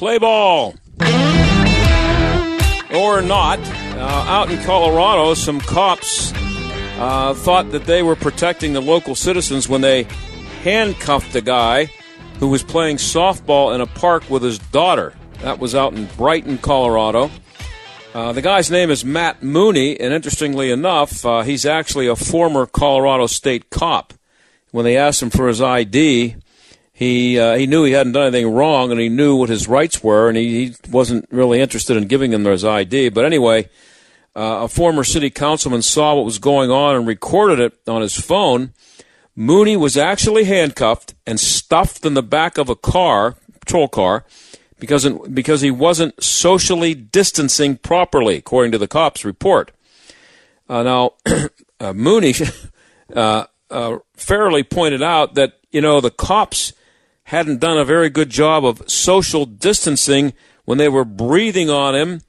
Play ball. Or not. Uh, out in Colorado, some cops uh, thought that they were protecting the local citizens when they handcuffed a guy who was playing softball in a park with his daughter. That was out in Brighton, Colorado. Uh, the guy's name is Matt Mooney, and interestingly enough, uh, he's actually a former Colorado State cop. When they asked him for his ID, he uh, he knew he hadn't done anything wrong, and he knew what his rights were, and he, he wasn't really interested in giving him his ID. But anyway, uh, a former city councilman saw what was going on and recorded it on his phone. Mooney was actually handcuffed and stuffed in the back of a car, patrol car, because because he wasn't socially distancing properly, according to the cops' report. Uh, now, uh, Mooney uh, uh, fairly pointed out that you know the cops hadn't done a very good job of social distancing when they were breathing on him,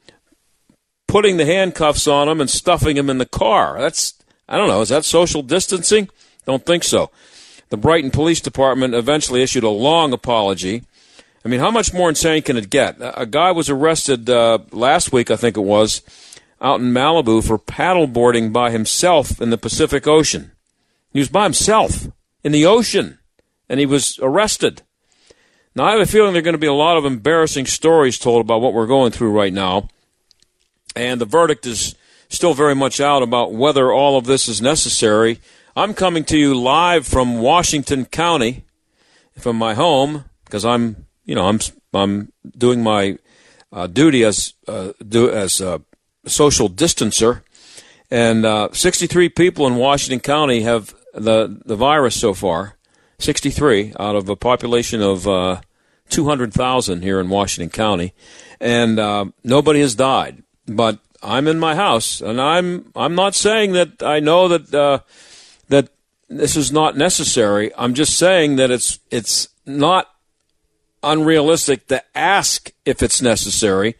putting the handcuffs on him, and stuffing him in the car. That's I don't know. Is that social distancing? Don't think so. The Brighton Police Department eventually issued a long apology. I mean, how much more insane can it get? A guy was arrested uh, last week, I think it was, out in Malibu for paddleboarding by himself in the Pacific Ocean. He was by himself in the ocean, and he was arrested. Now, I have a feeling there are going to be a lot of embarrassing stories told about what we're going through right now, and the verdict is still very much out about whether all of this is necessary I'm coming to you live from Washington County, from my home, because I'm, you know, I'm I'm doing my uh, duty as uh, do as a social distancer, and uh, 63 people in Washington County have the the virus so far. 63 out of a population of uh, 200,000 here in Washington County, and uh, nobody has died. But I'm in my house, and I'm I'm not saying that I know that uh, that this is not necessary. I'm just saying that it's it's not unrealistic to ask if it's necessary.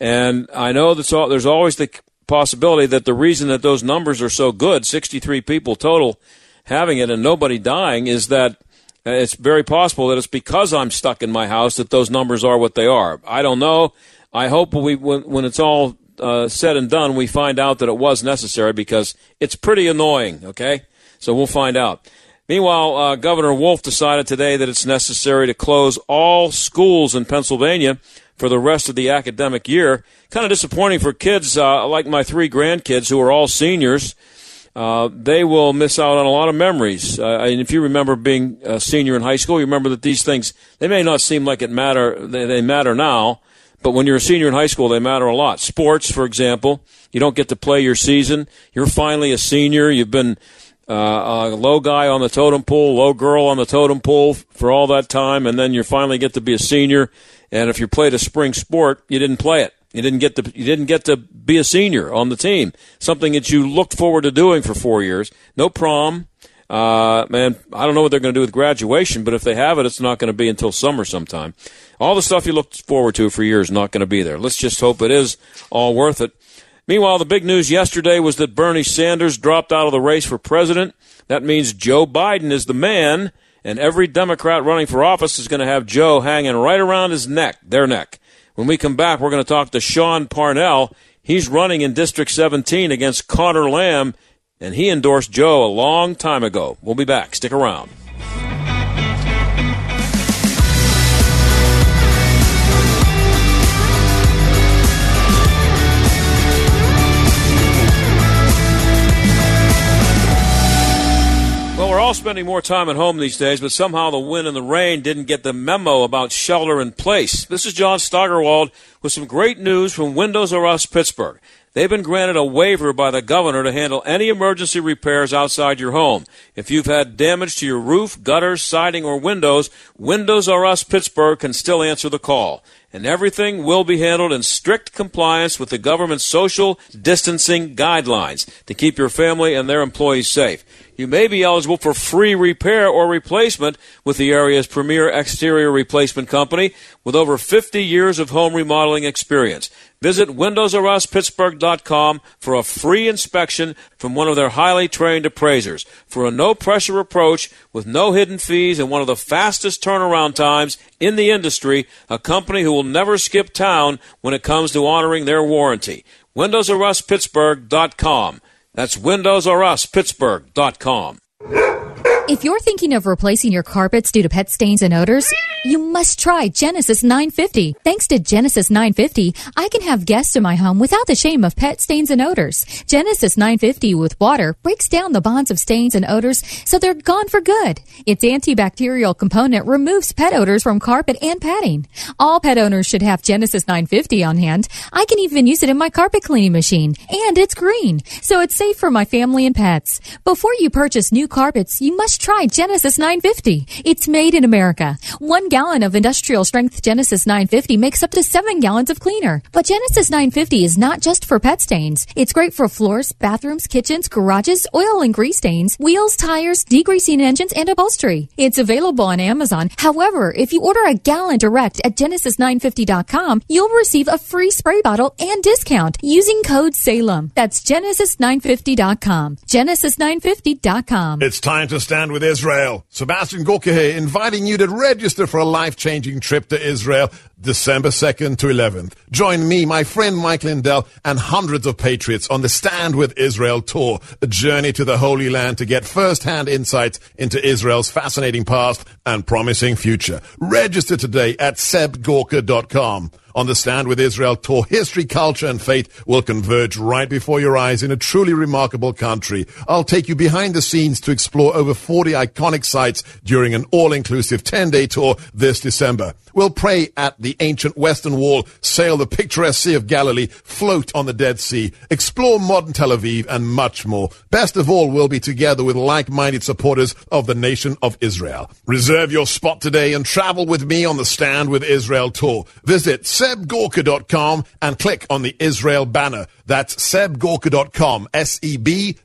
And I know that's all, there's always the possibility that the reason that those numbers are so good, 63 people total having it and nobody dying, is that it's very possible that it's because I'm stuck in my house that those numbers are what they are. I don't know. I hope we when, when it's all uh, said and done, we find out that it was necessary because it's pretty annoying. Okay. So we'll find out. Meanwhile, uh, Governor Wolf decided today that it's necessary to close all schools in Pennsylvania for the rest of the academic year. Kind of disappointing for kids uh, like my three grandkids who are all seniors. Uh, they will miss out on a lot of memories. Uh, and if you remember being a senior in high school, you remember that these things they may not seem like it matter. They, they matter now, but when you're a senior in high school, they matter a lot. Sports, for example, you don't get to play your season. You're finally a senior. You've been uh, a low guy on the totem pole, low girl on the totem pole for all that time, and then you finally get to be a senior. And if you played a spring sport, you didn't play it. You didn't get to you didn't get to be a senior on the team. Something that you looked forward to doing for four years. No prom. Uh, man, I don't know what they're going to do with graduation, but if they have it, it's not going to be until summer sometime. All the stuff you looked forward to for years not going to be there. Let's just hope it is all worth it. Meanwhile, the big news yesterday was that Bernie Sanders dropped out of the race for president. That means Joe Biden is the man, and every Democrat running for office is going to have Joe hanging right around his neck, their neck. When we come back, we're going to talk to Sean Parnell. He's running in District 17 against Connor Lamb, and he endorsed Joe a long time ago. We'll be back. Stick around. All spending more time at home these days, but somehow the wind and the rain didn't get the memo about shelter in place. This is John Steigerwald with some great news from Windows R Us Pittsburgh. They've been granted a waiver by the governor to handle any emergency repairs outside your home. If you've had damage to your roof, gutters, siding, or windows, Windows R Us Pittsburgh can still answer the call. And everything will be handled in strict compliance with the government's social distancing guidelines to keep your family and their employees safe you may be eligible for free repair or replacement with the area's premier exterior replacement company with over 50 years of home remodeling experience. Visit WindowsRUsPittsburgh.com for a free inspection from one of their highly trained appraisers. For a no pressure approach with no hidden fees and one of the fastest turnaround times in the industry, a company who will never skip town when it comes to honoring their warranty. WindowsRUsPittsburgh.com. That's WindowsRUsPittsburgh.com. If you're thinking of replacing your carpets due to pet stains and odors, you must try Genesis 950. Thanks to Genesis 950, I can have guests in my home without the shame of pet stains and odors. Genesis 950 with water breaks down the bonds of stains and odors so they're gone for good. Its antibacterial component removes pet odors from carpet and padding. All pet owners should have Genesis 950 on hand. I can even use it in my carpet cleaning machine. And it's green, so it's safe for my family and pets. Before you purchase new carpets, you must try Genesis 950. It's made in America. One gallon of industrial strength Genesis 950 makes up to seven gallons of cleaner. But Genesis 950 is not just for pet stains. It's great for floors, bathrooms, kitchens, garages, oil and grease stains, wheels, tires, degreasing engines, and upholstery. It's available on Amazon. However, if you order a gallon direct at Genesis950.com, you'll receive a free spray bottle and discount using code SALEM. That's Genesis950.com. Genesis950.com. It's time to stand with Israel. Sebastian Gorka here, inviting you to register for a life-changing trip to Israel December 2nd to 11th. Join me, my friend Mike Lindell, and hundreds of patriots on the Stand with Israel tour, a journey to the Holy Land to get first-hand insights into Israel's fascinating past and promising future. Register today at sebgorka.com. On the Stand with Israel tour, history, culture, and faith will converge right before your eyes in a truly remarkable country. I'll take you behind the scenes to explore over 40 iconic sites during an all-inclusive 10-day tour this December. We'll pray at the ancient Western Wall, sail the picturesque Sea of Galilee, float on the Dead Sea, explore modern Tel Aviv, and much more. Best of all, we'll be together with like-minded supporters of the nation of Israel. Reserve your spot today and travel with me on the Stand with Israel tour. Visit sebgorka.com and click on the Israel banner. That's sebgorka.com, S-E-B-G-O-R-K-A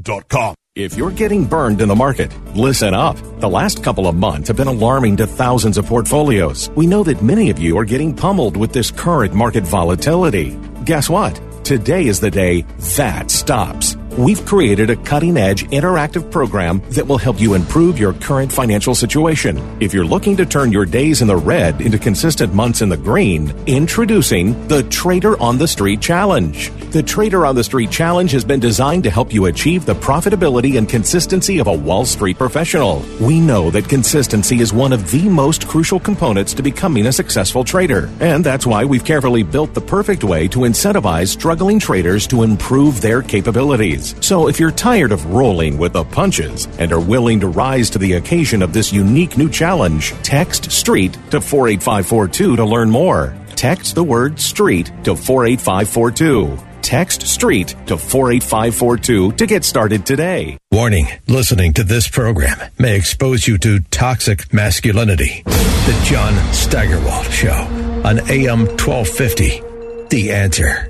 dot com. If you're getting burned in the market, listen up. The last couple of months have been alarming to thousands of portfolios. We know that many of you are getting pummeled with this current market volatility. Guess what? Today is the day that stops. We've created a cutting edge interactive program that will help you improve your current financial situation. If you're looking to turn your days in the red into consistent months in the green, introducing the Trader on the Street Challenge. The Trader on the Street Challenge has been designed to help you achieve the profitability and consistency of a Wall Street professional. We know that consistency is one of the most crucial components to becoming a successful trader. And that's why we've carefully built the perfect way to incentivize struggling traders to improve their capabilities. So if you're tired of rolling with the punches and are willing to rise to the occasion of this unique new challenge, text STREET to 48542 to learn more. Text the word STREET to 48542. Text STREET to 48542 to get started today. Warning listening to this program may expose you to toxic masculinity. The John Steigerwald Show on AM 1250. The answer.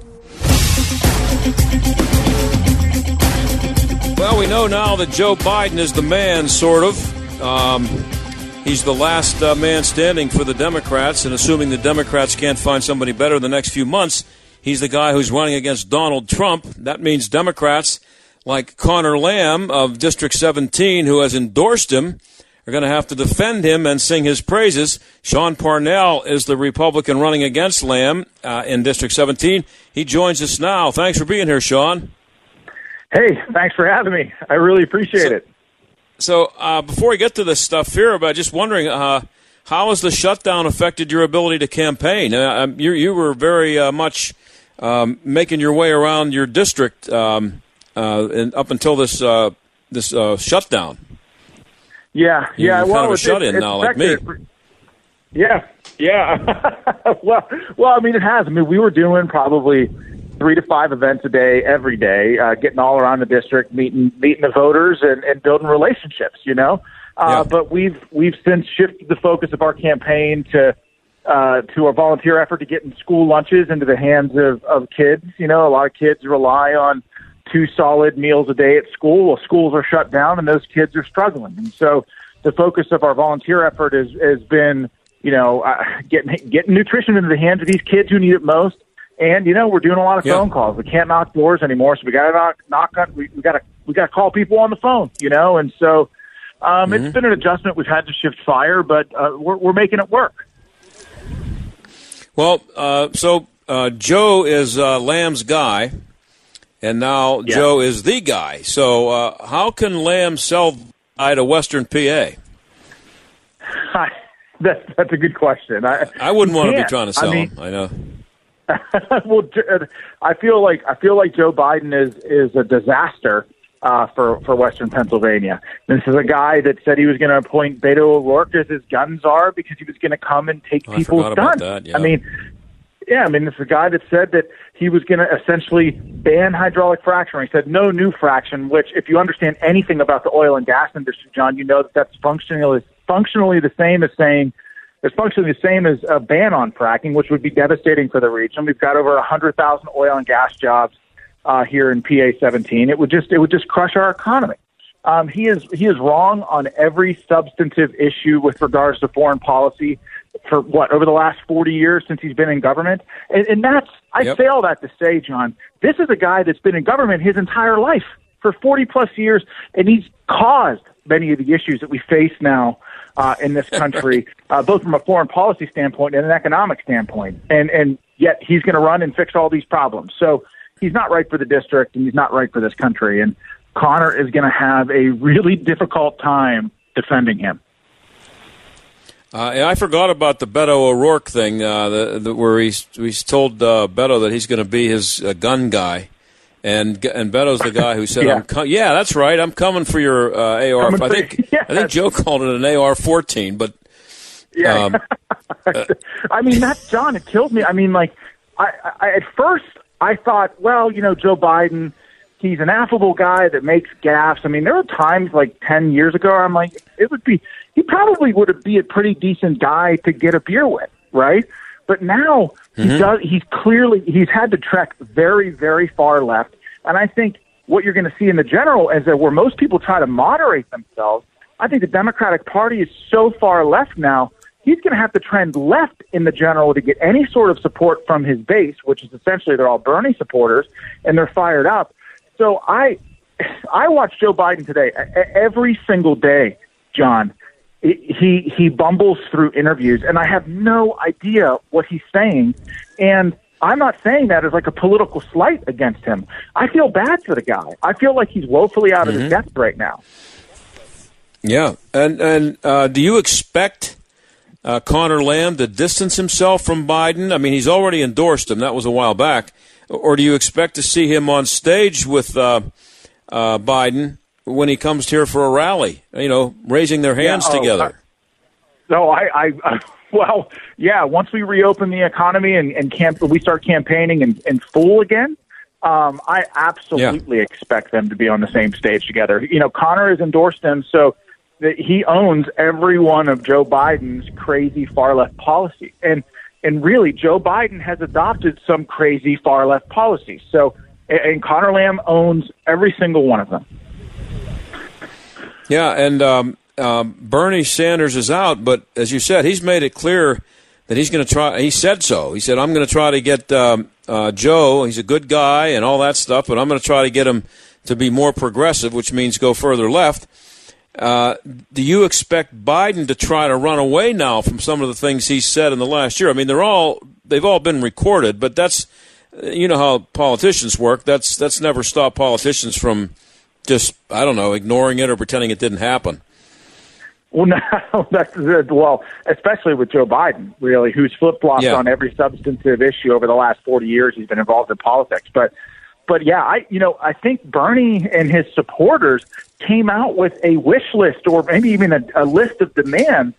Well, we know now that Joe Biden is the man, sort of. Um, he's the last uh, man standing for the Democrats, and assuming the Democrats can't find somebody better in the next few months, he's the guy who's running against Donald Trump. That means Democrats like Connor Lamb of District 17, who has endorsed him, are going to have to defend him and sing his praises. Sean Parnell is the Republican running against Lamb uh, in District 17. He joins us now. Thanks for being here, Sean. Hey, thanks for having me. I really appreciate so, it. So, uh, before we get to this stuff here, but just wondering, uh, how has the shutdown affected your ability to campaign? Uh, um, you, you were very uh, much um, making your way around your district um, uh, and up until this uh, this shutdown. Yeah, yeah. You're well, kind of a shut in now, like me. Yeah, yeah. well, well, I mean, it has. I mean, we were doing probably three to five events a day, every day, uh, getting all around the district, meeting meeting the voters, and, and building relationships. You know, uh, Yeah. but we've we've since shifted the focus of our campaign to uh, to our volunteer effort to get in school lunches into the hands of, of kids. You know, a lot of kids rely on two solid meals a day at school. Well, schools are shut down, and those kids are struggling. And so, the focus of our volunteer effort has has been, you know, uh, getting getting nutrition into the hands of these kids who need it most. And you know, we're doing a lot of Yeah. phone calls. We can't knock doors anymore, so we got to knock knock on. We, we got to we got to call people on the phone. You know, and so. Um, It's been an adjustment. We've had to shift fire, but uh, we're, we're making it work. Well, uh, so uh, Joe is uh, Lamb's guy, and now Yeah. Joe is the guy. So uh, how can Lamb sell I to Western PA? that's that's a good question. I I wouldn't want to be trying to I sell mean- him. I know. well, uh, I feel like I feel like Joe Biden is is a disaster uh, for for Western Pennsylvania. This is a guy that said he was going to appoint Beto O'Rourke as his gun czar because he was going to come and take Oh, people's guns. that, yeah. I mean, yeah, I mean, this is a guy that said that he was going to essentially ban hydraulic fracturing. He said no new fracking, which, if you understand anything about the oil and gas industry, John, you know that that's functionally functionally the same as saying it's functionally the same as a ban on fracking, which would be devastating for the region. We've got over 100,000 oil and gas jobs uh, here in PA 17. It would just it would just crush our economy. Um, he is he is wrong on every substantive issue with regards to foreign policy for what over the last 40 years since he's been in government, and, and that's I Yep. say all that to say, John, this is a guy that's been in government his entire life for 40 plus years, and he's caused many of the issues that we face now uh, in this country, uh, both from a foreign policy standpoint and an economic standpoint. And and yet he's going to run and fix all these problems. So he's not right for the district, and he's not right for this country. And Connor is going to have a really difficult time defending him. Uh, and I forgot about the Beto O'Rourke thing, uh, the, the, where he's, he's told uh, Beto that he's going to be his uh, gun guy. And and Beto's the guy who said, Yeah. "I'm co- yeah, that's right. I'm coming for your uh, AR." Coming I think Yes. I think Joe called it an AR-14, but Yeah. um, I mean, that's John. It killed me. I mean, like, I, I at first I thought, well, you know, Joe Biden, he's an affable guy that makes gaffes. I mean, there were times like ten years ago, I'm like, it would be, he probably would be a pretty decent guy to get a beer with, right? But now he mm-hmm. does. He's clearly he's had to trek very, very far left, and I think what you're going to see in the general is that where most people try to moderate themselves. I think the Democratic Party is so far left now. He's going to have to trend left in the general to get any sort of support from his base, which is essentially they're all Bernie supporters, and they're fired up. So I, I watch Joe Biden today every single day, John. He he bumbles through interviews, and I have no idea what he's saying. And I'm not saying that as like a political slight against him. I feel bad for the guy. I feel like he's woefully out of his depth right now. yeah. And and uh, do you expect uh, Connor Lamb to distance himself from Biden? I mean, he's already endorsed him. That was a while back. Or do you expect to see him on stage with uh, uh, Biden when he comes here for a rally? You know, raising their hands oh, together. No, I, I, I well, yeah. Once we reopen the economy and, and camp, we start campaigning in, in full again. Um, I absolutely expect them to be on the same stage together. You know, Connor has endorsed him, so that he owns every one of Joe Biden's crazy far left policies, and and really, Joe Biden has adopted some crazy far left policies. So, and Connor Lamb owns every single one of them. Yeah, and um, um, Bernie Sanders is out, but as you said, he's made it clear that he's going to try. He said so. He said, "I'm going to try to get um, uh, Joe. He's a good guy and all that stuff, but I'm going to try to get him to be more progressive, which means go further left." Uh, do you expect Biden to try to run away now from some of the things he said in the last year? I mean, they're all they've all been recorded, but that's you know how politicians work. That's that's never stopped politicians from just I don't know ignoring it or pretending it didn't happen. Well, no, that's well, especially with Joe Biden, really, who's flip flopped Yeah. on every substantive issue over the last forty years. He's been involved in politics, but, but yeah, I, you know, I think Bernie and his supporters came out with a wish list, or maybe even a, a list of demands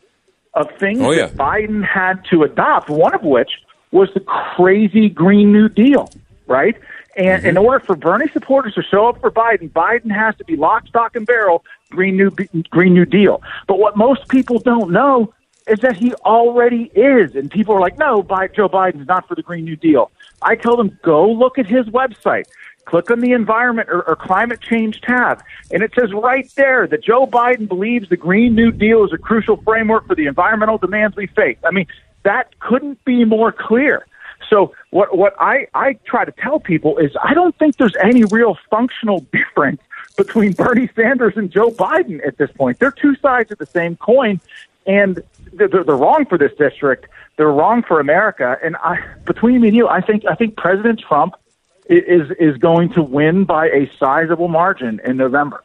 of things Oh, yeah. that Biden had to adopt. One of which was the crazy Green New Deal. right? And mm-hmm. in order for Bernie supporters to show up for Biden, Biden has to be lock, stock, and barrel Green New Green New Deal. But what most people don't know is that he already is, and people are like, "No, Joe Biden's not for the Green New Deal." I tell them, "Go look at his website." Click on the environment or, or climate change tab, and it says right there that Joe Biden believes the Green New Deal is a crucial framework for the environmental demands we face. I mean, that couldn't be more clear. So what what I, I try to tell people is I don't think there's any real functional difference between Bernie Sanders and Joe Biden at this point. They're two sides of the same coin, and they're, they're wrong for this district. They're wrong for America. And I, between me and you, I think I think President Trump is is going to win by a sizable margin in November.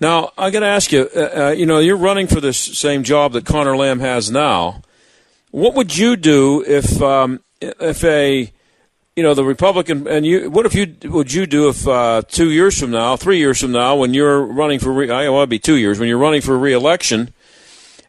Now I got to ask you. Uh, uh, you know, you're running for this same job that Connor Lamb has now. What would you do if um, if a you know the Republican and you what if you would you do if uh, two years from now, three years from now, when you're running for re- I want to be two years when you're running for reelection,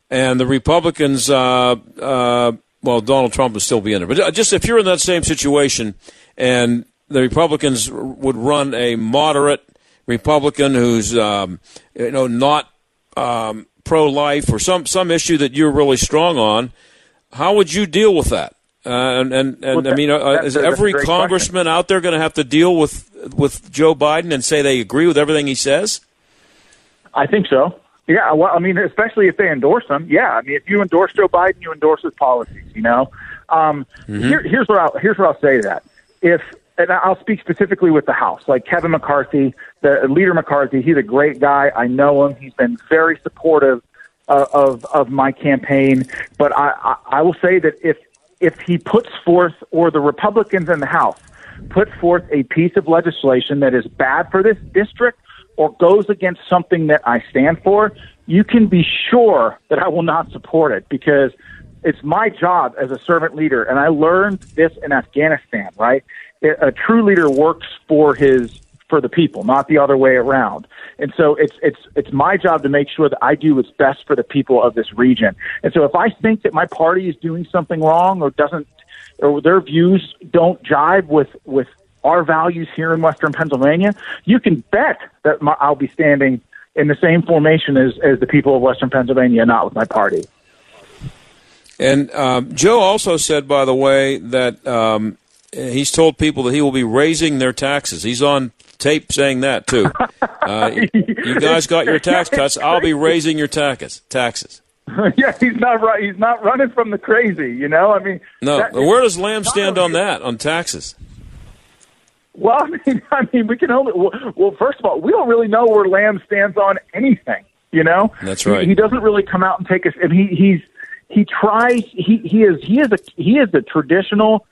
and the Republicans, uh, uh, well, Donald Trump would still be in it, but just if you're in that same situation, and the Republicans would run a moderate Republican who's um, you know not um, pro-life or some some issue that you're really strong on how would you deal with that? Uh, and and, and well, that, I mean, uh, is every congressman question. out there going to have to deal with with Joe Biden and say they agree with everything he says? I think so. Yeah, well, I mean, especially if they endorse him. Yeah, I mean, if you endorse Joe Biden, you endorse his policies. You know, um, mm-hmm. here, here's what I'll here's what I'll say to that. If and I'll speak specifically with the House, like Kevin McCarthy, the leader McCarthy. He's a great guy. I know him. He's been very supportive Uh, of of my campaign. But I, I, I will say that if if he puts forth, or the Republicans in the House put forth a piece of legislation that is bad for this district or goes against something that I stand for, you can be sure that I will not support it because it's my job as a servant leader. And I learned this in Afghanistan, right? A true leader works for his for the people, not the other way around. And so it's it's it's my job to make sure that I do what's best for the people of this region. And so if I think that my party is doing something wrong or doesn't or their views don't jive with with our values here in Western Pennsylvania, you can bet that my, I'll be standing in the same formation as as the people of Western Pennsylvania, not with my party. And um, Joe also said, by the way, that um, he's told people that he will be raising their taxes. He's on tape saying that too. Uh, you guys got your tax cuts. I'll be raising your taxes. Taxes. yeah, he's not right. He's not running from the crazy. You know, I mean, no. That, where does Lamb stand on that on taxes? Well, I mean, I mean, we can only. Well, first of all, we don't really know where Lamb stands on anything. You know, that's right. He, he doesn't really come out and take us. And he he's he tries. He he is he is a he is a traditional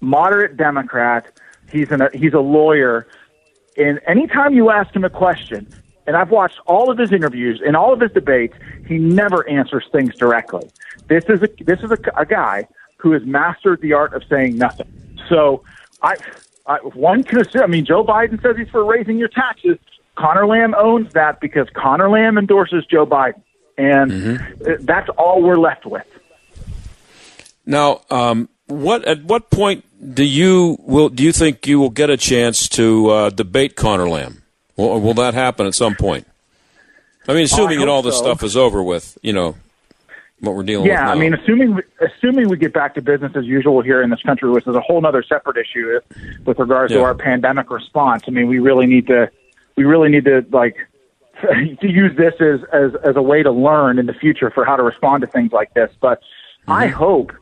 moderate Democrat. He's an, he's a lawyer and anytime you ask him a question, and I've watched all of his interviews and all of his debates, he never answers things directly. This is a this is a, a guy who has mastered the art of saying nothing. So I, I one can assume. I mean, Joe Biden says he's for raising your taxes. Connor Lamb owns that because Connor Lamb endorses Joe Biden, and mm-hmm. that's all we're left with. Now, um, what at what point do you will do you think you will get a chance to uh, debate Connor Lamb? Will, will that happen at some point? I mean, assuming I that all this so. stuff is over with, you know, what we're dealing yeah, with. Yeah, I mean, assuming assuming we get back to business as usual here in this country, which is a whole other separate issue with regards yeah. to our pandemic response. I mean, we really need to we really need to like to use this as as as a way to learn in the future for how to respond to things like this. But mm-hmm. I hope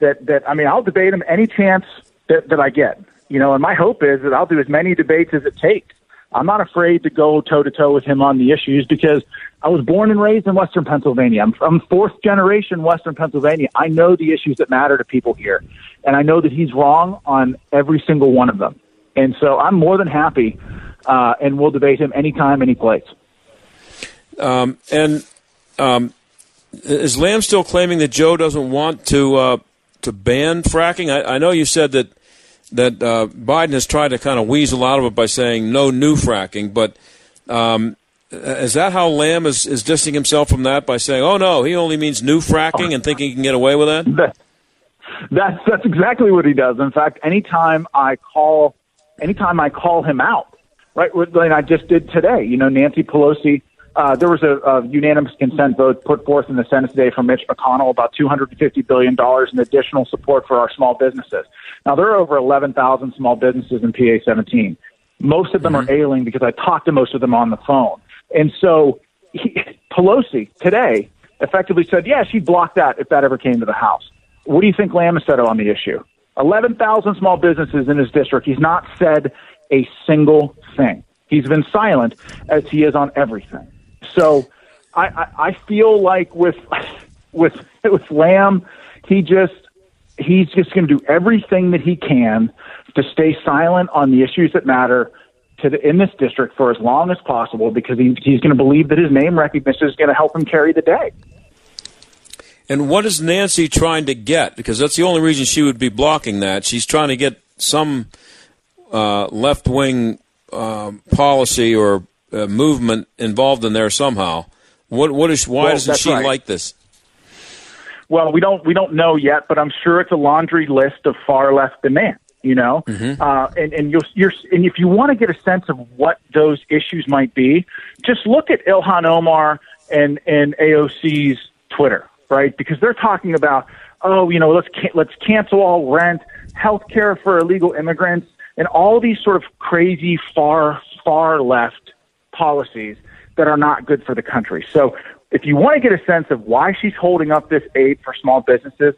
that that I mean I'll debate him any chance that, that I get. You know, and my hope is that I'll do as many debates as it takes. I'm not afraid to go toe to toe with him on the issues because I was born and raised in Western Pennsylvania. I'm from fourth generation Western Pennsylvania. I know the issues that matter to people here, and I know that he's wrong on every single one of them. And so I'm more than happy, uh, and we'll debate him anytime, any place. Um, and um, is Lamb still claiming that Joe doesn't want to uh, to ban fracking? I, I know you said that that uh, Biden has tried to kind of weasel out of it by saying no new fracking, but um, is that how Lamb is, is distancing himself from that by saying, "Oh no, he only means new fracking" and thinking he can get away with that? that's that's exactly what he does. In fact, anytime I call, anytime I call him out, right? Like I just did today. You know, Nancy Pelosi. Uh, there was a, a unanimous consent vote put forth in the Senate today from Mitch McConnell about $250 billion in additional support for our small businesses. Now, there are over 11,000 small businesses in PA 17. Most of them mm-hmm. are ailing because I talked to most of them on the phone. And so he, Pelosi today effectively said, yeah, she'd block that if that ever came to the House. What do you think Lamb has said on the issue? 11,000 small businesses in his district. He's not said a single thing. He's been silent as he is on everything. So I, I, I feel like with with with Lamb, he just he's just going to do everything that he can to stay silent on the issues that matter to the, in this district for as long as possible because he, he's going to believe that his name recognition is going to help him carry the day. And what is Nancy trying to get? Because that's the only reason she would be blocking that. She's trying to get some uh, left wing uh, policy or uh, movement involved in there somehow. What what is why well, doesn't she right. like this? Well, we don't we don't know yet, but I'm sure it's a laundry list of far left demands. You know, mm-hmm. uh, and and you'll, you're and if you want to get a sense of what those issues might be, just look at Ilhan Omar and and AOC's Twitter, right? Because they're talking about, oh, you know, let's let's cancel all rent, health care for illegal immigrants, and all these sort of crazy far far left policies that are not good for the country. So if you want to get a sense of why she's holding up this aid for small businesses,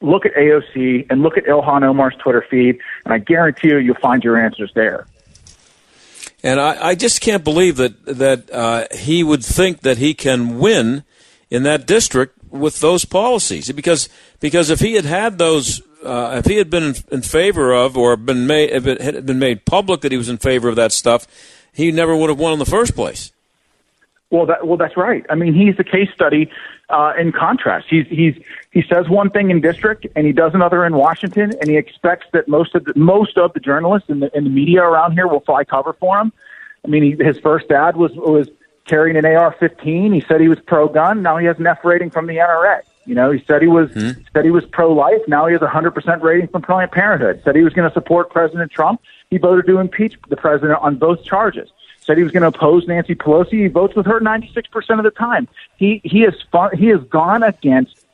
look at AOC and look at Ilhan Omar's Twitter feed, and I guarantee you, you'll find your answers there. And I, I just can't believe that that uh, he would think that he can win in that district with those policies, because because if he had had those, uh, if he had been in, in favor of or been made, if it had been made public that he was in favor of that stuff, he never would have won in the first place. Well, that, well, that's right. I mean, he's the case study uh, in contrast. He's he's he says one thing in district and he does another in Washington, and he expects that most of the, most of the journalists in the in the media around here will fly cover for him. I mean, he, his first ad was was carrying an AR-15. He said he was pro-gun. Now he has an F rating from the NRA. You know, he said he was hmm. said he was pro-life. Now he has a hundred percent rating from Planned Parenthood. Said he was going to support President Trump. He voted to impeach the president on both charges said he was going to oppose Nancy Pelosi. He votes with her 96% of the time. He he has he has gone against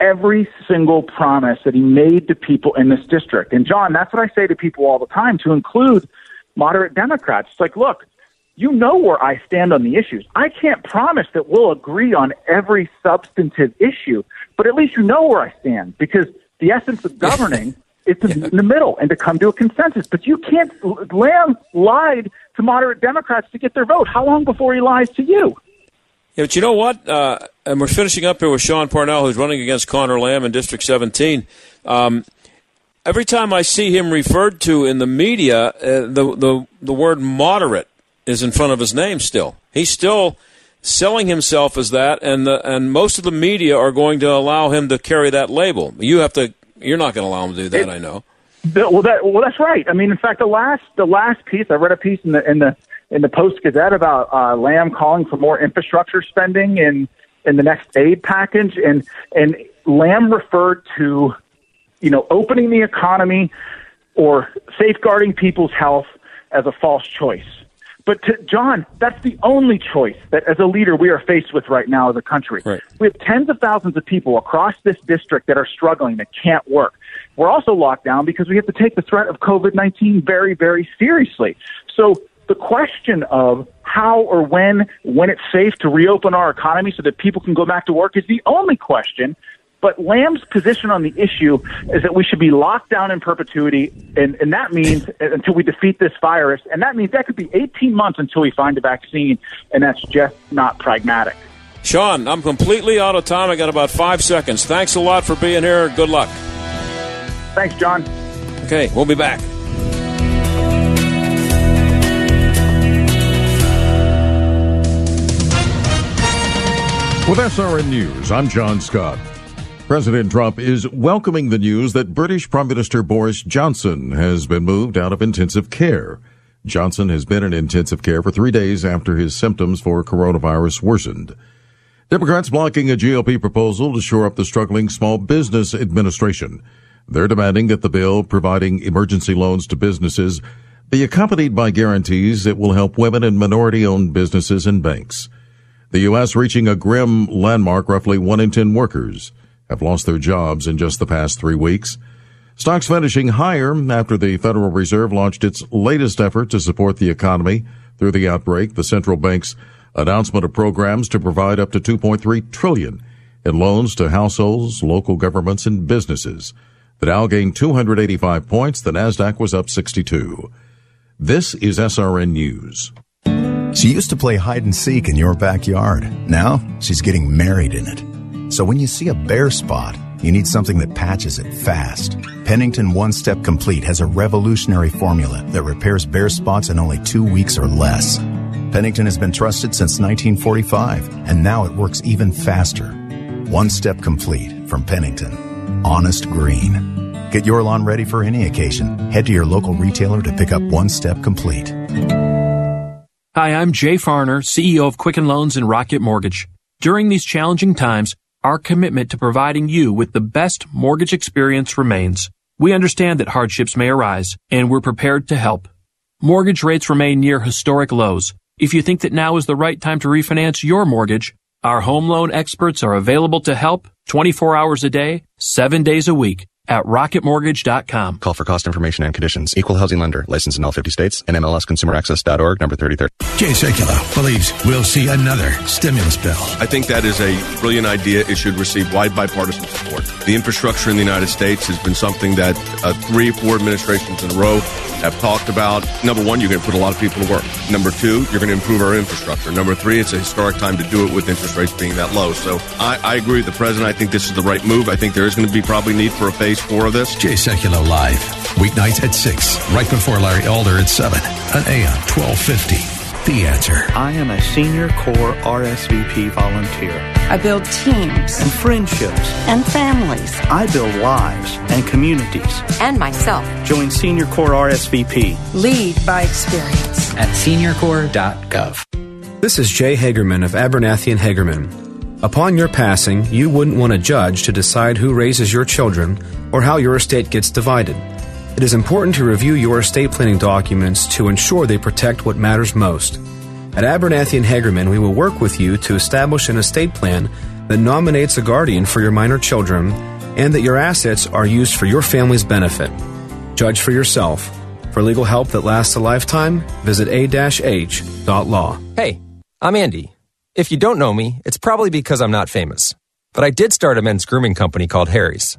every single promise that he made to people in this district. And John, that's what I say to people all the time, to include moderate Democrats. It's like, look, you know where I stand on the issues. I can't promise that we'll agree on every substantive issue, but at least you know where I stand because the essence of governing is to yeah. in the middle and to come to a consensus. But you can't. Lamb lied to moderate Democrats to get their vote. How long before he lies to you? Yeah, but you know what? Uh, and we're finishing up here with Sean Parnell, who's running against Connor Lamb in District 17. Um, every time I see him referred to in the media, uh, the, the the word moderate is in front of his name. Still, he's still selling himself as that, and the, and most of the media are going to allow him to carry that label. You have to you're not going to allow them to do that. It, I know. Well, that well, that's right. I mean, in fact, the last the last piece I read a piece in the in the in the Post Gazette about uh, Lamb calling for more infrastructure spending in in the next aid package, and and Lamb referred to, you know, opening the economy or safeguarding people's health as a false choice. But to John, that's the only choice that as a leader we are faced with right now as a country. Right. We have tens of thousands of people across this district that are struggling, that can't work. We're also locked down because we have to take the threat of COVID 19 very, very seriously. So the question of how or when, when it's safe to reopen our economy so that people can go back to work is the only question but Lamb's position on the issue is that we should be locked down in perpetuity, and, and that means until we defeat this virus, and that means that could be 18 months until we find a vaccine, and that's just not pragmatic. Sean, I'm completely out of time. I got about five seconds. Thanks a lot for being here. Good luck. Thanks, John. Okay, we'll be back. With SRN News, I'm John Scott. President Trump is welcoming the news that British Prime Minister Boris Johnson has been moved out of intensive care. Johnson has been in intensive care for three days after his symptoms for coronavirus worsened. Democrats blocking a GOP proposal to shore up the struggling Small Business Administration. They're demanding that the bill providing emergency loans to businesses be accompanied by guarantees that will help women and minority owned businesses and banks. The U.S. reaching a grim landmark, roughly one in ten workers have lost their jobs in just the past three weeks. Stocks finishing higher after the Federal Reserve launched its latest effort to support the economy through the outbreak. The central bank's announcement of programs to provide up to 2.3 trillion in loans to households, local governments, and businesses. The Dow gained 285 points. The Nasdaq was up 62. This is SRN News. She used to play hide and seek in your backyard. Now she's getting married in it. So when you see a bare spot, you need something that patches it fast. Pennington One Step Complete has a revolutionary formula that repairs bare spots in only two weeks or less. Pennington has been trusted since 1945, and now it works even faster. One Step Complete from Pennington. Honest Green. Get your lawn ready for any occasion. Head to your local retailer to pick up One Step Complete. Hi, I'm Jay Farner, CEO of Quicken Loans and Rocket Mortgage. During these challenging times, our commitment to providing you with the best mortgage experience remains. We understand that hardships may arise, and we're prepared to help. Mortgage rates remain near historic lows. If you think that now is the right time to refinance your mortgage, our home loan experts are available to help 24 hours a day, 7 days a week at rocketmortgage.com. Call for cost information and conditions. Equal housing lender. Licensed in all 50 states. NMLSconsumeraccess.org. Number 3030. Jay Sekulow believes we'll see another stimulus bill. I think that is a brilliant idea. It should receive wide bipartisan support. The infrastructure in the United States has been something that uh, three, four administrations in a row have talked about. Number one, you're going to put a lot of people to work. Number two, you're going to improve our infrastructure. Number three, it's a historic time to do it with interest rates being that low. So I, I agree with the president. I think this is the right move. I think there is going to be probably need for a phase four of this. Jay Sekulow live, weeknights at 6, right before Larry Elder at 7, on AM 1250. The answer. I am a senior corps RSVP volunteer. I build teams and friendships and families. I build lives and communities and myself. Join Senior Corps RSVP. Lead by experience at seniorcorps.gov. This is Jay Hagerman of Abernathy and Hagerman. Upon your passing, you wouldn't want a judge to decide who raises your children or how your estate gets divided. It is important to review your estate planning documents to ensure they protect what matters most. At Abernathy and Hagerman, we will work with you to establish an estate plan that nominates a guardian for your minor children and that your assets are used for your family's benefit. Judge for yourself. For legal help that lasts a lifetime, visit a-h.law. Hey, I'm Andy. If you don't know me, it's probably because I'm not famous. But I did start a men's grooming company called Harry's.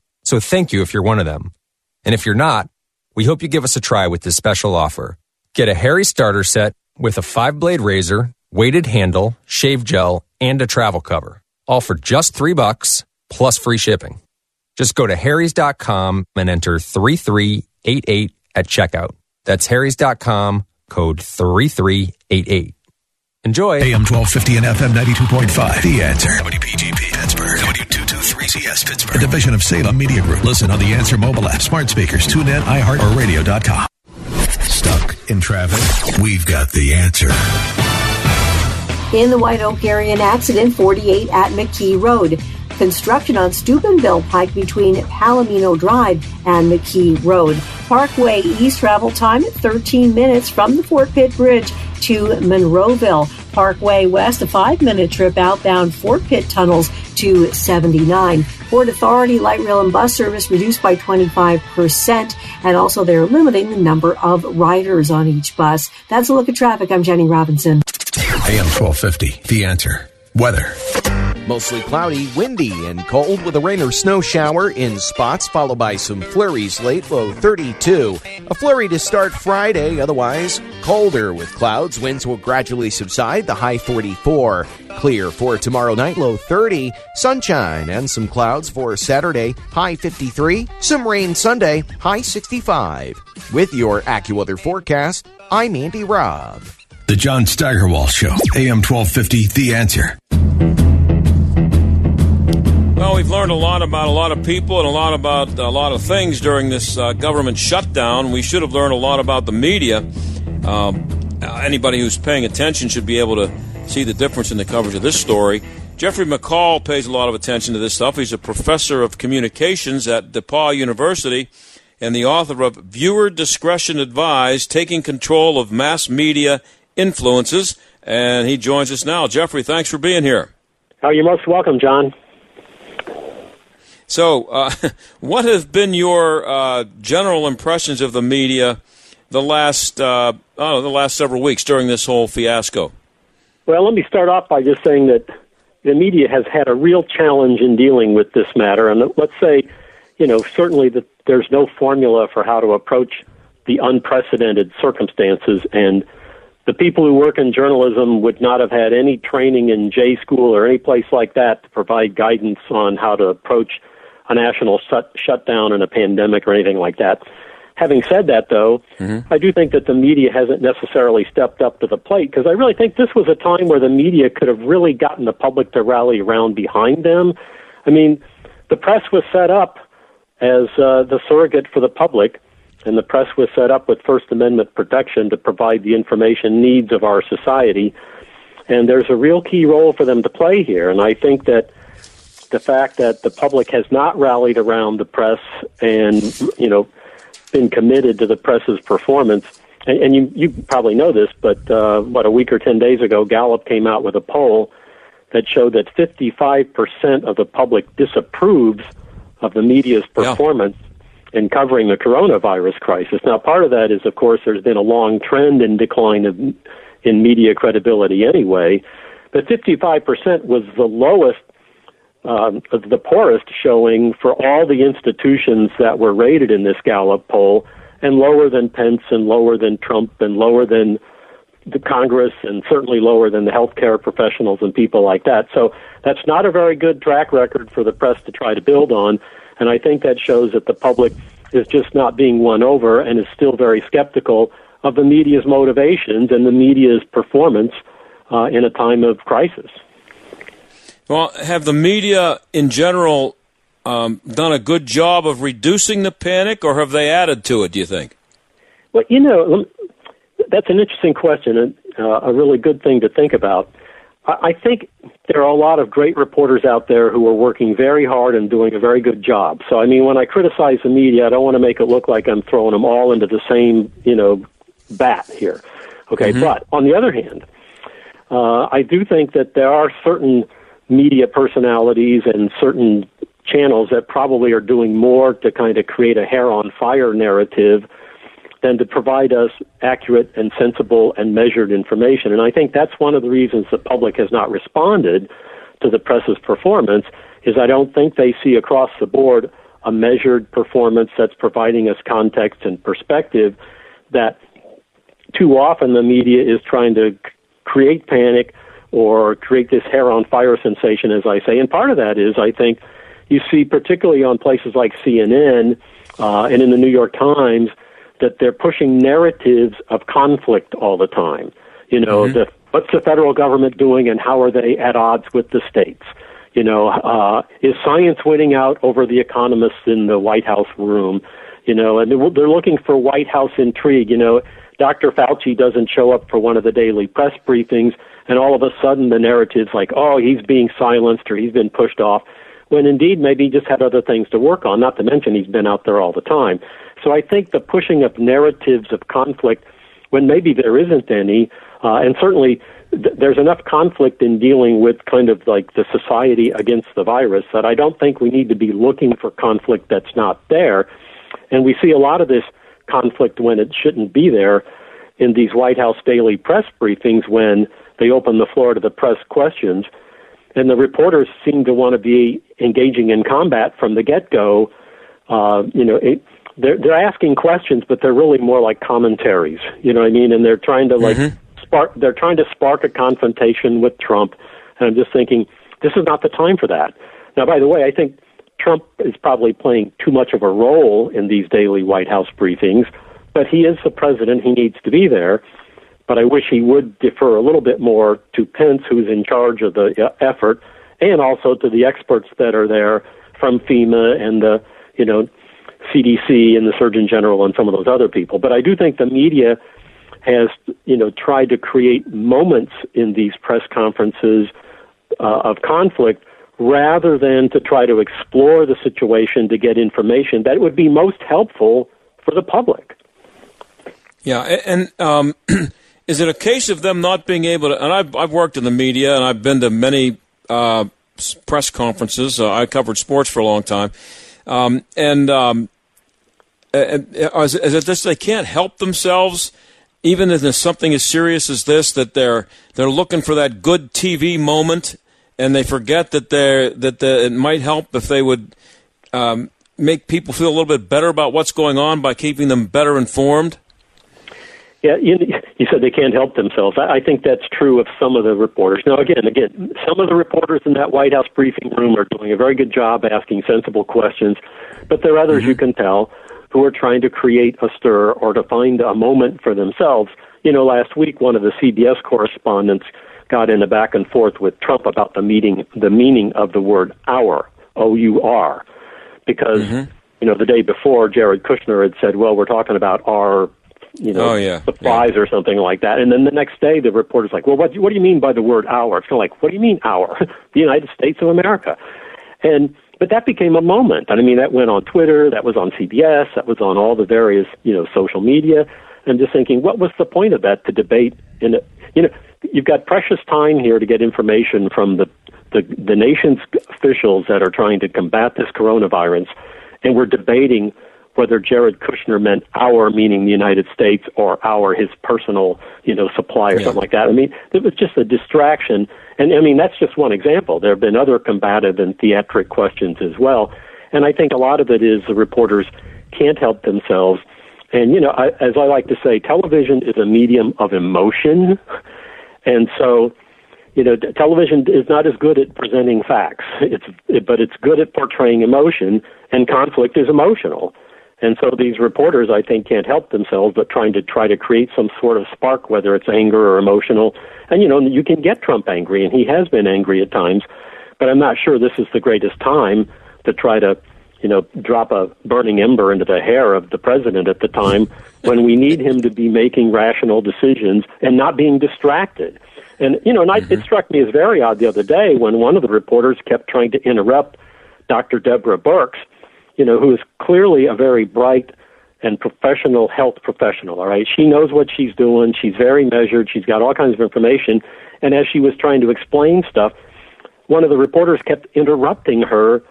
so thank you if you're one of them. And if you're not, we hope you give us a try with this special offer. Get a Harry starter set with a five blade razor, weighted handle, shave gel, and a travel cover. All for just three bucks plus free shipping. Just go to harrys.com and enter 3388 at checkout. That's harrys.com, code 3388. Enjoy. AM 1250 and FM 92.5. The answer. WPGP Pittsburgh. W223CS Pittsburgh. A division of Salem Media Group. Listen on the Answer mobile app, smart speakers, tune in, iHeart, or radio.com. Stuck in traffic? We've got the answer. In the White Oak area, an accident 48 at McKee Road. Construction on Steubenville Pike between Palomino Drive and McKee Road. Parkway East travel time at 13 minutes from the Fort Pitt Bridge to Monroeville. Parkway West, a five minute trip outbound Fort Pitt tunnels to 79. Port Authority light rail and bus service reduced by 25%, and also they're limiting the number of riders on each bus. That's a look at traffic. I'm Jenny Robinson. AM 1250, The Answer. Weather. Mostly cloudy, windy, and cold with a rain or snow shower in spots, followed by some flurries late, low 32. A flurry to start Friday, otherwise colder with clouds. Winds will gradually subside, the high 44. Clear for tomorrow night, low 30. Sunshine and some clouds for Saturday, high 53. Some rain Sunday, high 65. With your AccuWeather forecast, I'm Andy Robb. The John Steigerwald Show, AM 1250, The Answer. Well, we've learned a lot about a lot of people and a lot about a lot of things during this uh, government shutdown. We should have learned a lot about the media. Um, anybody who's paying attention should be able to see the difference in the coverage of this story. Jeffrey McCall pays a lot of attention to this stuff. He's a professor of communications at DePauw University and the author of Viewer Discretion Advised Taking Control of Mass Media Influences. And he joins us now. Jeffrey, thanks for being here. Oh, you're most welcome, John. So, uh, what have been your uh, general impressions of the media the last uh, the last several weeks during this whole fiasco? Well, let me start off by just saying that the media has had a real challenge in dealing with this matter, and let's say, you know, certainly that there's no formula for how to approach the unprecedented circumstances and the people who work in journalism would not have had any training in J school or any place like that to provide guidance on how to approach a national shut, shutdown and a pandemic or anything like that. Having said that, though, mm-hmm. I do think that the media hasn't necessarily stepped up to the plate because I really think this was a time where the media could have really gotten the public to rally around behind them. I mean, the press was set up as uh, the surrogate for the public, and the press was set up with First Amendment protection to provide the information needs of our society. And there's a real key role for them to play here. And I think that the fact that the public has not rallied around the press and you know been committed to the press's performance. And, and you you probably know this, but uh, what a week or ten days ago, Gallup came out with a poll that showed that 55% of the public disapproves of the media's performance yeah. in covering the coronavirus crisis. Now, part of that is, of course, there's been a long trend in decline of, in media credibility anyway, but 55% was the lowest um, the poorest showing for all the institutions that were rated in this Gallup poll, and lower than Pence, and lower than Trump, and lower than the Congress, and certainly lower than the healthcare professionals and people like that. So that's not a very good track record for the press to try to build on, and I think that shows that the public is just not being won over and is still very skeptical of the media's motivations and the media's performance uh, in a time of crisis. Well, have the media in general um, done a good job of reducing the panic, or have they added to it? Do you think? Well, you know, that's an interesting question and uh, a really good thing to think about. I think there are a lot of great reporters out there who are working very hard and doing a very good job. So, I mean, when I criticize the media, I don't want to make it look like I'm throwing them all into the same, you know, bat here. Okay, mm-hmm. but on the other hand, uh, I do think that there are certain media personalities and certain channels that probably are doing more to kind of create a hair on fire narrative than to provide us accurate and sensible and measured information. And I think that's one of the reasons the public has not responded to the press's performance is I don't think they see across the board a measured performance that's providing us context and perspective that too often the media is trying to create panic or create this hair on fire sensation, as I say. And part of that is, I think, you see, particularly on places like CNN uh, and in the New York Times, that they're pushing narratives of conflict all the time. You know, mm-hmm. the, what's the federal government doing and how are they at odds with the states? You know, uh, is science winning out over the economists in the White House room? You know, and they're, they're looking for White House intrigue. You know, Dr. Fauci doesn't show up for one of the daily press briefings and all of a sudden the narrative's like, oh, he's being silenced or he's been pushed off, when indeed maybe he just had other things to work on, not to mention he's been out there all the time. So I think the pushing of narratives of conflict when maybe there isn't any, uh, and certainly th- there's enough conflict in dealing with kind of like the society against the virus that I don't think we need to be looking for conflict that's not there. And we see a lot of this conflict when it shouldn't be there in these White House daily press briefings when they open the floor to the press questions. and the reporters seem to want to be engaging in combat from the get go. Uh, you know, it, they're they're asking questions, but they're really more like commentaries. You know what I mean? And they're trying to like Mm-hmm. spark. They're trying to spark a confrontation with Trump. And I'm just thinking, this is not the time for that. Now, by the way, I think Trump is probably playing too much of a role in these daily White House briefings, but he is the president. He needs to be there. But I wish he would defer a little bit more to Pence, who's in charge of the uh, effort, and also to the experts that are there from FEMA and the, you know, CDC and the Surgeon General and some of those other people. But I do think the media has, you know, tried to create moments in these press conferences uh, of conflict rather than to try to explore the situation to get information that would be most helpful for the public. Yeah, and um, is it a case of them not being able to? And I've I've worked in the media and I've been to many uh, press conferences. Uh, I covered sports for a long time, um, and um, is, it this they can't help themselves? Even if there's something as serious as this, that they're they're looking for that good TV moment, and they forget that they're that the, it might help if they would um, make people feel a little bit better about what's going on by keeping them better informed. Yeah, you, you said they can't help themselves. I, I think that's true of some of the reporters. Now, again, again, some of the reporters in that White House briefing room are doing a very good job asking sensible questions, but there are others mm-hmm. you can tell who are trying to create a stir or to find a moment for themselves. You know, last week one of the CBS correspondents got in a back and forth with Trump about the meaning the meaning of the word "our" O U R, because mm-hmm. you know the day before Jared Kushner had said, "Well, we're talking about our." You know, Oh, yeah. supplies or something like that. And then the next day, the reporter's like, "Well, what, what do you mean by the word "our"? It's kind of like, "What do you mean "our"? the United States of America." And but that became a moment. And I mean, that went on Twitter, that was on CBS, that was on all the various you know social media. And just thinking, what was the point of that to debate? In a, you know, you've got precious time here to get information from the the, the nation's officials that are trying to combat this coronavirus, and we're debating whether Jared Kushner meant our, meaning the United States, or our, his personal, you know, supply or something like that. I mean, it was just a distraction. And I mean, that's just one example. There have been other combative and theatric questions as well. And I think a lot of it is the reporters can't help themselves. And, you know, I, as I like to say, television is a medium of emotion. And so, you know, television is not as good at presenting facts. It's, it, but it's good at portraying emotion, and conflict is emotional. And so these reporters, I think, can't help themselves but trying to try to create some sort of spark, whether it's anger or emotional. And you know, you can get Trump angry, and he has been angry at times. But I'm not sure this is the greatest time to try to, you know, drop a burning ember into the hair of the president at the time when we need him to be making rational decisions and not being distracted. And you know, and I, it mm-hmm. struck me as very odd the other day when one of the reporters kept trying to interrupt Dr. Deborah Birx, you know, who is clearly a very bright and professional health professional. All right, she knows what she's doing. She's very measured. She's got all kinds of information. And as she was trying to explain stuff, one of the reporters kept interrupting her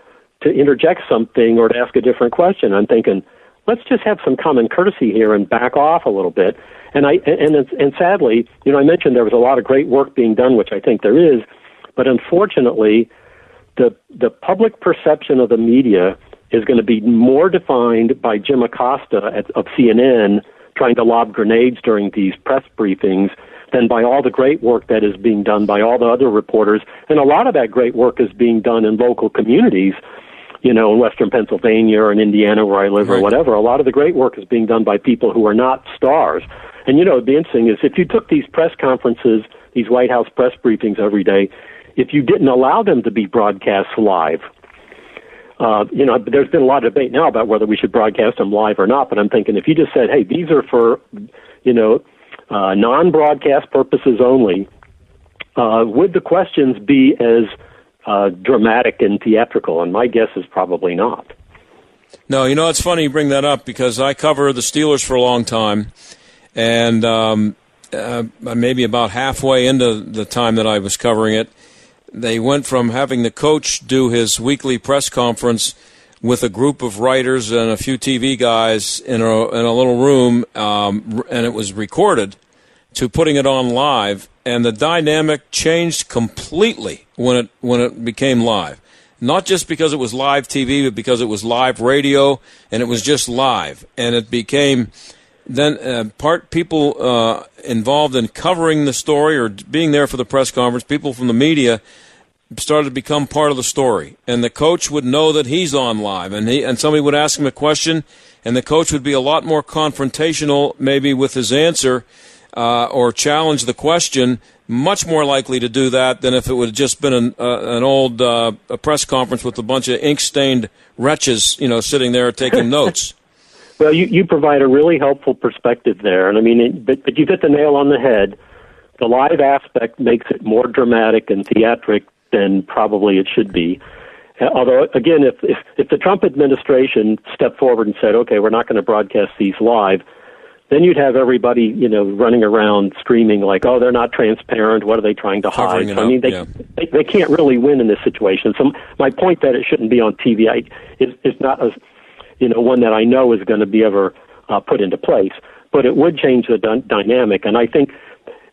to interject something or to ask a different question. I'm thinking, let's just have some common courtesy here and back off a little bit. And I and and, and sadly, you know, I mentioned there was a lot of great work being done, which I think there is, but unfortunately, the the public perception of the media is going to be more defined by Jim Acosta at, of CNN trying to lob grenades during these press briefings than by all the great work that is being done by all the other reporters. And a lot of that great work is being done in local communities, you know, in western Pennsylvania or in Indiana where I live or whatever. A lot of the great work is being done by people who are not stars. And, you know, it'd interesting is if you took these press conferences, these White House press briefings every day, if you didn't allow them to be broadcast live, uh, you know, there's been a lot of debate now about whether we should broadcast them live or not. But I'm thinking if you just said, "Hey, these are for, you know, uh, non-broadcast purposes only," uh, would the questions be as uh, dramatic and theatrical? And my guess is probably not. No, you know it's funny you bring that up because I cover the Steelers for a long time, and um, uh, maybe about halfway into the time that I was covering it, they went from having the coach do his weekly press conference with a group of writers and a few TV guys in a in a little room, um, and it was recorded, to putting it on live. and the dynamic changed completely when it when it became live. Not just because it was live TV, but because it was live radio, and it was just live, and it became then uh, part people uh, involved in covering the story or being there for the press conference, people from the media started to become part of the story, and the coach would know that he's on live, and he and somebody would ask him a question, and the coach would be a lot more confrontational, maybe with his answer, uh, or challenge the question. Much more likely to do that than if it would have just been an, uh, an old uh, a press conference with a bunch of ink-stained wretches, you know, sitting there taking notes. Well, you, you provide a really helpful perspective there, and I mean, it, but but you hit the nail on the head. The live aspect makes it more dramatic and theatric than probably it should be. Although, again, if, if if the Trump administration stepped forward and said, "Okay, we're not going to broadcast these live," then you'd have everybody, you know, running around screaming like, "Oh, they're not transparent. What are they trying to hide?" So, I mean, they, yeah. they they can't really win in this situation. So my point that it shouldn't be on TV I, is is not a, you know, one that I know is going to be ever uh, put into place. But it would change the dy- dynamic, and I think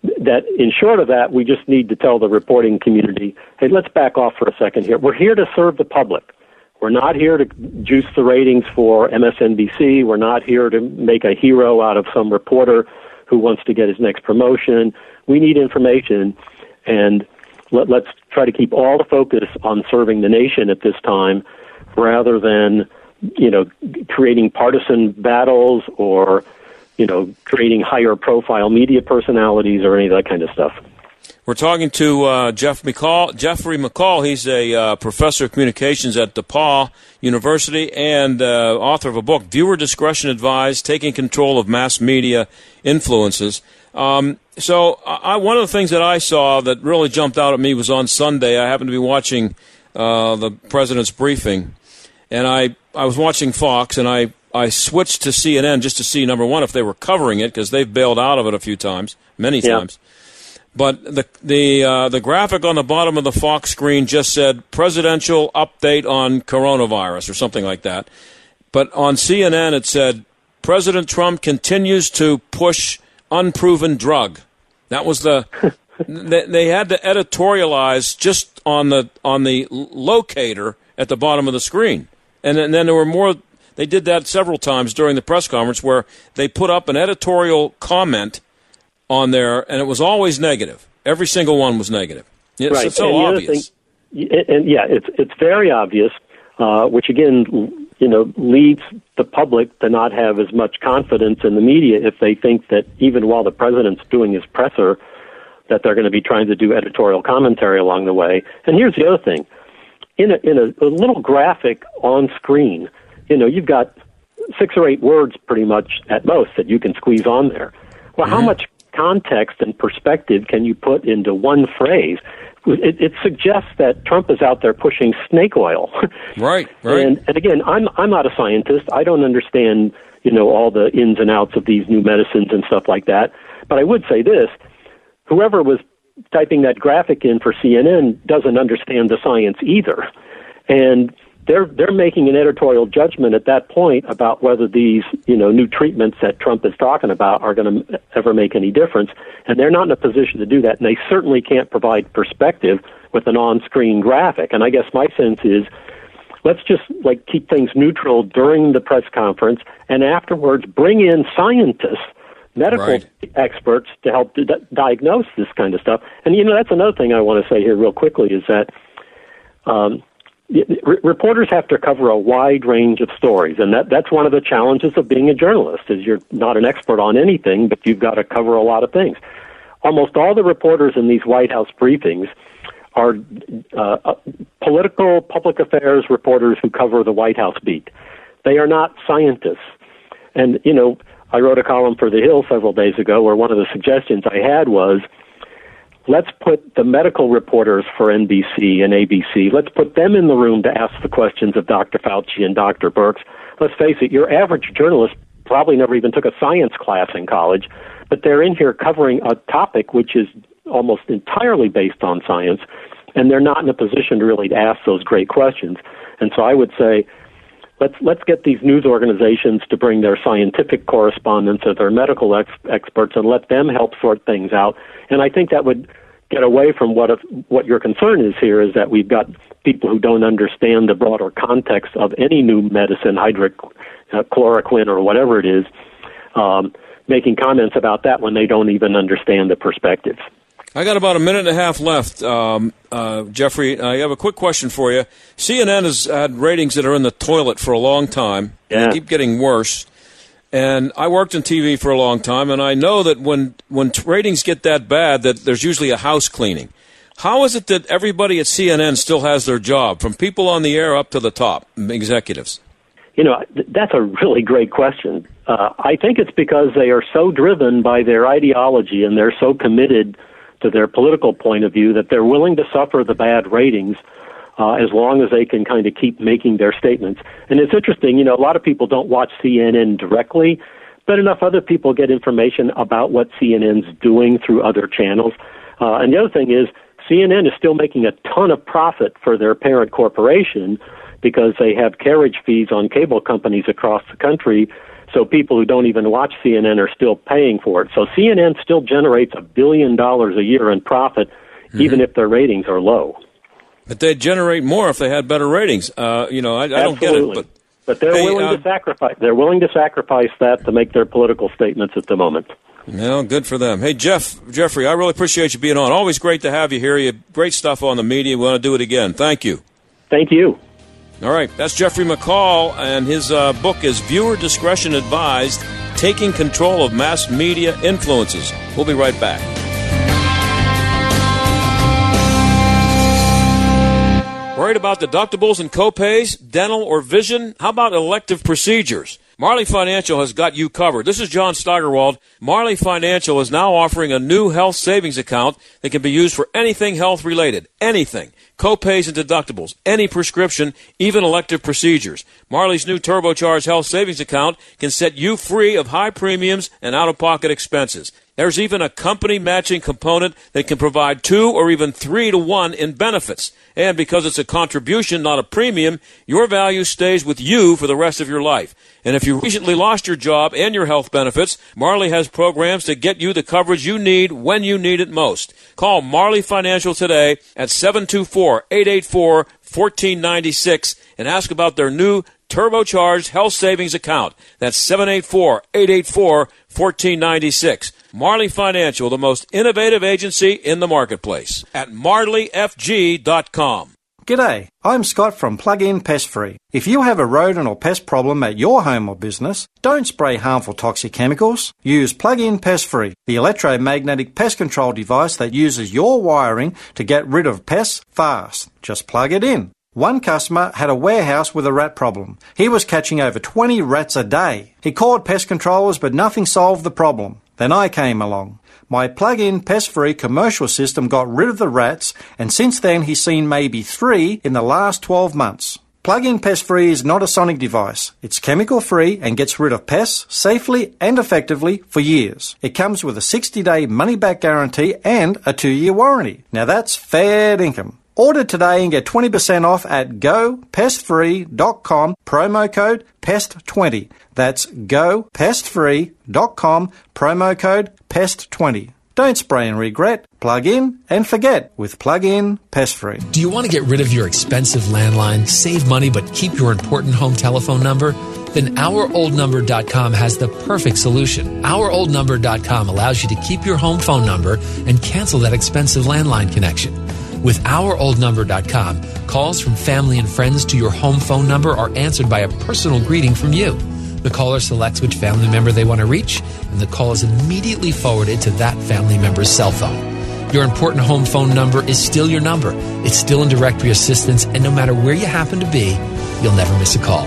that in short of that, we just need to tell the reporting community, hey, let's back off for a second here. We're here to serve the public. We're not here to juice the ratings for MSNBC. We're not here to make a hero out of some reporter who wants to get his next promotion. We need information, and let, let's try to keep all the focus on serving the nation at this time rather than, you know, creating partisan battles or, you know, creating higher profile media personalities or any of that kind of stuff. We're talking to uh, Jeff McCall, Jeffrey McCall. He's a uh, professor of communications at DePauw University and uh, author of a book, Viewer Discretion Advised: Taking Control of Mass Media Influences. Um, so, I, one of the things that I saw that really jumped out at me was on Sunday. I happened to be watching uh, the president's briefing, and I I was watching Fox, and I I switched to CNN just to see number one if they were covering it because they've bailed out of it a few times, many Yeah. times. But the the uh, the graphic on the bottom of the Fox screen just said presidential update on coronavirus or something like that. But on CNN it said President Trump continues to push unproven drug. That was the they, they had to editorialize just on the on the locator at the bottom of the screen, and then, then there were more. They did that several times during the press conference where they put up an editorial comment on there, and it was always negative. Every single one was negative. It's, right. so and obvious. thing- and yeah, it's it's very obvious, uh, which again, you know, leads the public to not have as much confidence in the media if they think that even while the president's doing his presser, that they're going to be trying to do editorial commentary along the way. And here's the other thing: in a in a, a little graphic on screen, you know, you've got six or eight words pretty much at most that you can squeeze on there. Well, how much context and perspective can you put into one phrase? It, it suggests that Trump is out there pushing snake oil. Right, right. And, and again, I'm I'm not a scientist. I don't understand, you know, all the ins and outs of these new medicines and stuff like that. But I would say this: whoever was typing that graphic in for CNN doesn't understand the science either, and they're they're making an editorial judgment at that point about whether these you know new treatments that Trump is talking about are going to ever make any difference, and they're not in a position to do that, and they certainly can't provide perspective with an on-screen graphic. And I guess my sense is let's just like keep things neutral during the press conference and afterwards bring in scientists medical Right. experts to help di- diagnose this kind of stuff and you know that's another thing i want to say here real quickly is that um, re- reporters have to cover a wide range of stories and that that's one of the challenges of being a journalist is you're not an expert on anything but you've got to cover a lot of things almost all the reporters in these white house briefings are uh, uh, political public affairs reporters who cover the White House beat. They are not scientists. And, you know, I wrote a column for The Hill several days ago where one of the suggestions I had was let's put the medical reporters for NBC and ABC, let's put them in the room to ask the questions of Dr. Fauci and Dr. Birx. Let's face it, your average journalist probably never even took a science class in college, but they're in here covering a topic which is almost entirely based on science, and they're not in a position to really ask those great questions. And so I would say, let's let's get these news organizations to bring their scientific correspondents or their medical ex- experts and let them help sort things out. And I think that would get away from what if, what your concern is here is that we've got people who don't understand the broader context of any new medicine, hydrochloroquine or whatever it is, um, making comments about that when they don't even understand the perspective. I got about a minute and a half left, um, uh, Jeffrey. I have a quick question for you. CNN has had ratings that are in the toilet for a long time. Yeah. They keep getting worse. And I worked in TV for a long time, and I know that when when ratings get that bad, that there's usually a house cleaning. How is it that everybody at CNN still has their job, from people on the air up to the top executives? You know, that's a really great question. Uh, I think it's because they are so driven by their ideology and they're so committed to their political point of view that they're willing to suffer the bad ratings uh, as long as they can kind of keep making their statements. And it's interesting, you know, a lot of people don't watch CNN directly, but enough other people get information about what CNN's doing through other channels. Uh, and the other thing is, CNN is still making a ton of profit for their parent corporation because they have carriage fees on cable companies across the country. So people who don't even watch CNN are still paying for it. So CNN still generates a billion dollars a year in profit, Mm-hmm. even if their ratings are low. But they'd generate more if they had better ratings. Uh, you know, I, I don't get it. But But they're Hey, willing uh, to sacrifice. They're willing to sacrifice that to make their political statements at the moment. well, good for them. Hey, Jeff, Jeffrey, I really appreciate you being on. Always great to have you here. You great stuff on the media. We want to do it again. Thank you. Thank you. All right, that's Jeffrey McCall, and his uh, book is Viewer Discretion Advised Taking Control of Mass Media Influences. We'll be right back. Worried about deductibles and copays, dental or vision? How about elective procedures? Marley Financial has got you covered. This is John Steigerwald. Marley Financial is now offering a new health savings account that can be used for anything health related. Anything. Copays and deductibles, any prescription, even elective procedures. Marley's new turbocharged health savings account can set you free of high premiums and out of pocket expenses. There's even a company matching component that can provide two or even three to one in benefits. And because it's a contribution, not a premium, your value stays with you for the rest of your life. And if you recently lost your job and your health benefits, Marley has programs to get you the coverage you need when you need it most. Call Marley Financial today at 724-884-1496 and ask about their new turbocharged health savings account. That's 784-884-1496. Marley Financial, the most innovative agency in the marketplace at marleyfg.com. G'day, I'm Scott from Plug-in Pest Free. If you have a rodent or pest problem at your home or business, don't spray harmful toxic chemicals. Use Plug-in Pest Free, the electromagnetic pest control device that uses your wiring to get rid of pests fast. Just plug it in. One customer had a warehouse with a rat problem. He was catching over 20 rats a day. He called pest controllers, but nothing solved the problem. Then I came along. My plug-in pest-free commercial system got rid of the rats, and since then he's seen maybe three in the last 12 months. Plug-in pest-free is not a sonic device. It's chemical-free and gets rid of pests safely and effectively for years. It comes with a 60-day money-back guarantee and a 2-year warranty. Now that's fair income. Order today and get 20% off at gopestfree.com, promo code PEST20. That's gopestfree.com, promo code PEST20. Don't spray and regret. Plug in and forget with Plug In Pest Free. Do you want to get rid of your expensive landline, save money, but keep your important home telephone number? Then OurOldNumber.com has the perfect solution. OurOldNumber.com allows you to keep your home phone number and cancel that expensive landline connection. With OurOldNumber.com, calls from family and friends to your home phone number are answered by a personal greeting from you. The caller selects which family member they want to reach, and the call is immediately forwarded to that family member's cell phone. Your important home phone number is still your number. It's still in directory assistance, and no matter where you happen to be, you'll never miss a call.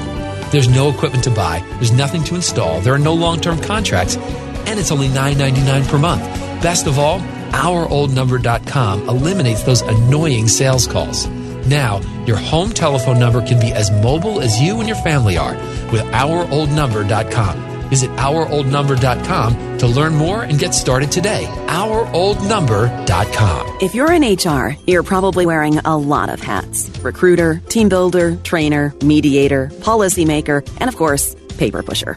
There's no equipment to buy, there's nothing to install, there are no long term contracts, and it's only $9.99 per month. Best of all, OurOldNumber.com eliminates those annoying sales calls. Now, your home telephone number can be as mobile as you and your family are with OurOldNumber.com. Visit ouroldnumber.com to learn more and get started today. Ouroldnumber.com. If you're in HR, you're probably wearing a lot of hats recruiter, team builder, trainer, mediator, policymaker, and of course, paper pusher.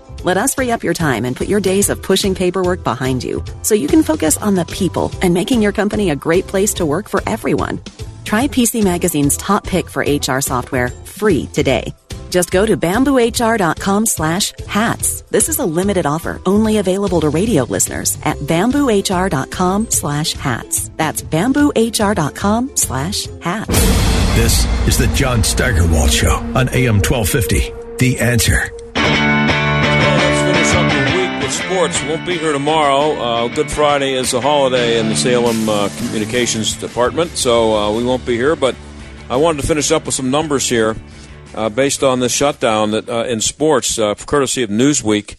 Let us free up your time and put your days of pushing paperwork behind you so you can focus on the people and making your company a great place to work for everyone. Try PC Magazine's top pick for HR software free today. Just go to bamboohr.com slash hats. This is a limited offer only available to radio listeners at bamboohr.com slash hats. That's bamboohr.com slash hats. This is the John Steigerwald Show on AM 1250. The answer. Sports. Won't be here tomorrow. Uh, Good Friday is a holiday in the Salem uh, Communications Department, so uh, we won't be here. But I wanted to finish up with some numbers here uh, based on the shutdown that uh, in sports, uh, courtesy of Newsweek.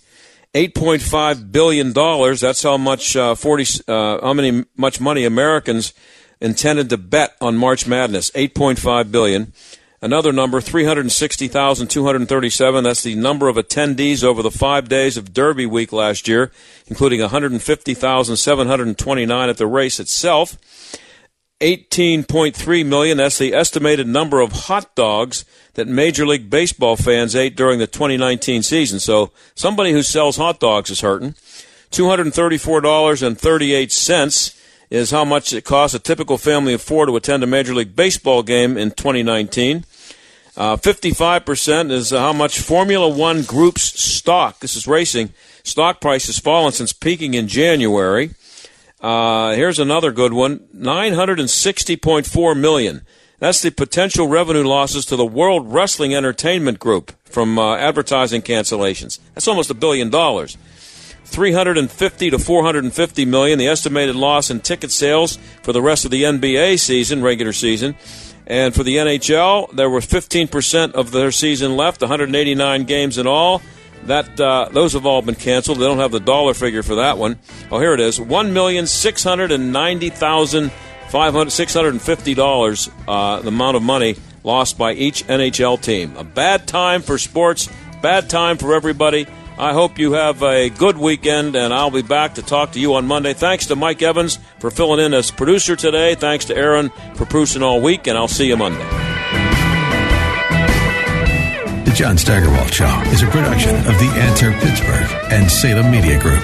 Eight point five billion dollars. That's how much uh, forty. Uh, how many much money Americans intended to bet on March Madness. Eight point five billion. Another number, 360,237. That's the number of attendees over the five days of Derby week last year, including 150,729 at the race itself. 18.3 million. That's the estimated number of hot dogs that Major League Baseball fans ate during the 2019 season. So somebody who sells hot dogs is hurting. $234.38 is how much it costs a typical family of four to attend a Major League Baseball game in 2019. Uh, 55% is how much Formula One Group's stock, this is racing, stock price has fallen since peaking in January. Uh, here's another good one 960.4 million. That's the potential revenue losses to the World Wrestling Entertainment Group from uh, advertising cancellations. That's almost a billion dollars. 350 to 450 million, the estimated loss in ticket sales for the rest of the NBA season, regular season. And for the NHL, there were 15% of their season left, 189 games in all. That uh, those have all been canceled. They don't have the dollar figure for that one. Oh, here it is: one million six hundred and ninety thousand five hundred six hundred and fifty dollars. Uh, the amount of money lost by each NHL team. A bad time for sports. Bad time for everybody. I hope you have a good weekend, and I'll be back to talk to you on Monday. Thanks to Mike Evans for filling in as producer today. Thanks to Aaron for producing all week, and I'll see you Monday. The John Steigerwald Show is a production of the Answer Pittsburgh and Salem Media Group.